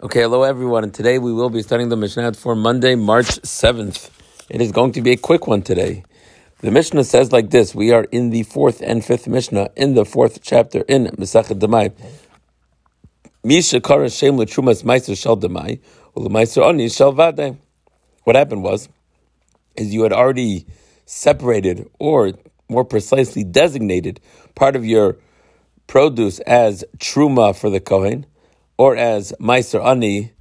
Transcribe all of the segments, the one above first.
Okay, hello everyone, and today we will be studying the Mishnah for Monday, March 7th. It is going to be a quick one today. The Mishnah says like this We are in the fourth and fifth Mishnah, in the fourth chapter in Masechet Demai. Misha Kara Shem Latrumas Meiser Shel Demai, Ulameiser Oni Shel Vade. What happened was, is you had already separated, or more precisely designated, part of your produce as Truma for the Kohen or as Meiser Ani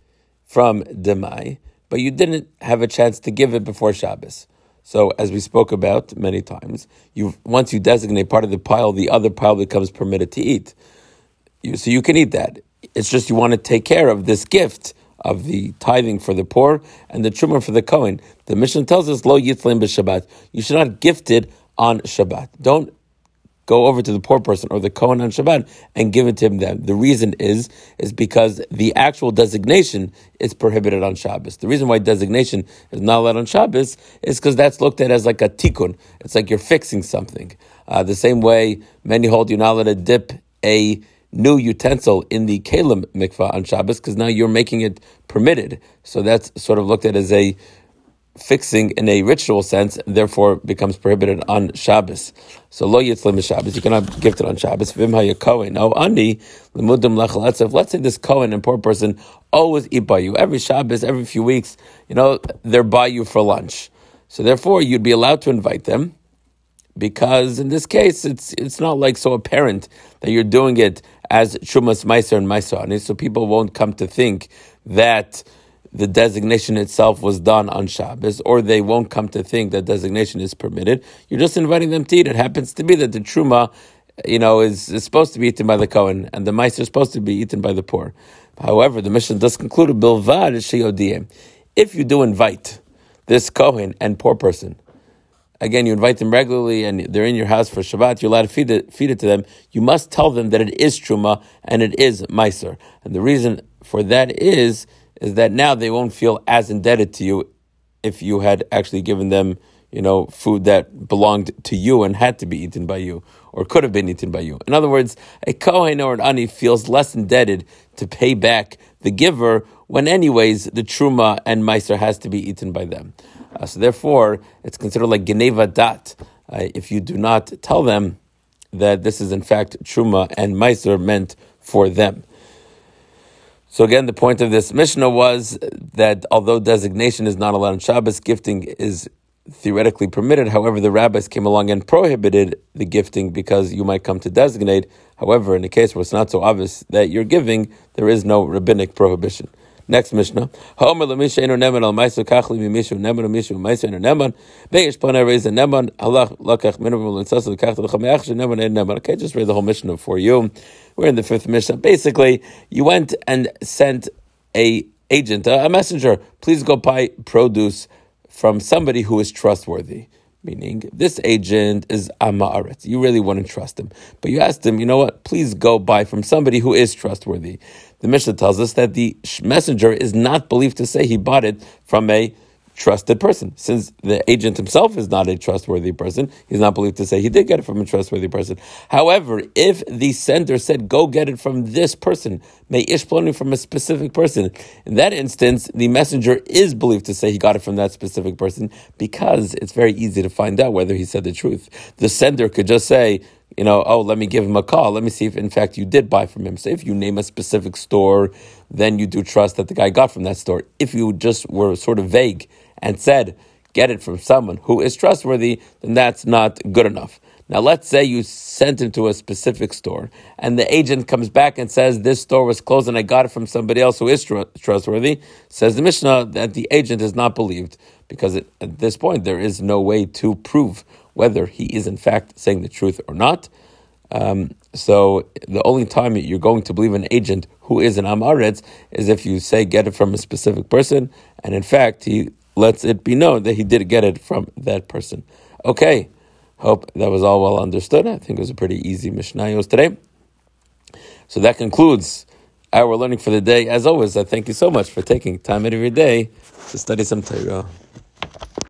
from Demai, but you didn't have a chance to give it before Shabbos. So, as we spoke about many times, you once you designate part of the pile, the other pile becomes permitted to eat. You, so you can eat that. It's just you want to take care of this gift of the tithing for the poor and the truma for the Kohen. The Mishnah tells us lo yitzlim b'Shabbat. You should not gift it on Shabbat. Don't go over to the poor person or the Kohen on Shabbat and give it to him then. The reason is, is because the actual designation is prohibited on Shabbos. The reason why designation is not allowed on Shabbos is because that's looked at as like a tikkun. It's like you're fixing something. Uh, the same way many hold you're not allowed to dip a new utensil in the keilim mikvah on Shabbos because now you're making it permitted. So that's sort of looked at as a fixing in a ritual sense, therefore becomes prohibited on Shabbos. So lo yitzlim Shabbos, you cannot gift it on Shabbos. Vim Kohen. Now ani lemudim lechaletzev. Let's say this Kohen and poor person always eat by you every Shabbos, every few weeks. You know they're by you for lunch. So therefore, you'd be allowed to invite them because in this case, it's it's not like so apparent that you're doing it as Shumas Meiser and Meiser. So people won't come to think that the designation itself was done on Shabbos, or they won't come to think that designation is permitted. You're just inviting them to eat. It happens to be that the truma, you know, is, is supposed to be eaten by the Kohen, and the mice are supposed to be eaten by the poor. However, the Mishnah does conclude bilvad sheyodiyim. If you do invite this Kohen and poor person, again, you invite them regularly and they're in your house for Shabbat, you're allowed to feed it, feed it to them. You must tell them that it is truma and it is meiser. And the reason for that is is that now they won't feel as indebted to you if you had actually given them, you know, food that belonged to you and had to be eaten by you or could have been eaten by you. In other words, a Kohen or an Ani feels less indebted to pay back the giver when anyways the Truma and Meiser has to be eaten by them. Uh, so therefore, it's considered like Geneivat Da'at uh, if you do not tell them that this is in fact Truma and Meiser meant for them. So again, the point of this Mishnah was that although designation is not allowed on Shabbos, gifting is theoretically permitted. However, the rabbis came along and prohibited the gifting because you might come to designate. However, in a case where it's not so obvious that you're giving, there is no rabbinic prohibition. Next Mishnah. Beish pana reis a neman halach lakach minimum. Okay, just read the whole Mishnah for you. We're in the fifth Mishnah. Basically, you went and sent a agent, a messenger. Please go buy produce from somebody who is trustworthy. Meaning, this agent is Amaretz. You really wouldn't trust him. But you asked him, you know what? Please go buy from somebody who is trustworthy. The Mishnah tells us that the messenger is not believed to say he bought it from a trusted person. Since the agent himself is not a trustworthy person, he's not believed to say he did get it from a trustworthy person. However, if the sender said, go get it from this person, may ishploni from a specific person, in that instance, the messenger is believed to say he got it from that specific person because it's very easy to find out whether he said the truth. The sender could just say, you know, oh, let me give him a call. Let me see if, in fact, you did buy from him. So if you name a specific store, then you do trust that the guy got from that store. If you just were sort of vague and said, get it from someone who is trustworthy, then that's not good enough. Now, let's say you sent him to a specific store, and the agent comes back and says, This store was closed and I got it from somebody else who is tr- trustworthy. Says the Mishnah that the agent is not believed because it, at this point there is no way to prove whether he is in fact saying the truth or not. Um, so the only time you're going to believe an agent who is an Amaretz is if you say get it from a specific person, and in fact he lets it be known that he did get it from that person. Okay, hope that was all well understood. I think it was a pretty easy Mishnayos today. So that concludes our learning for the day. As always, I thank you so much for taking time out of your day to study some Torah.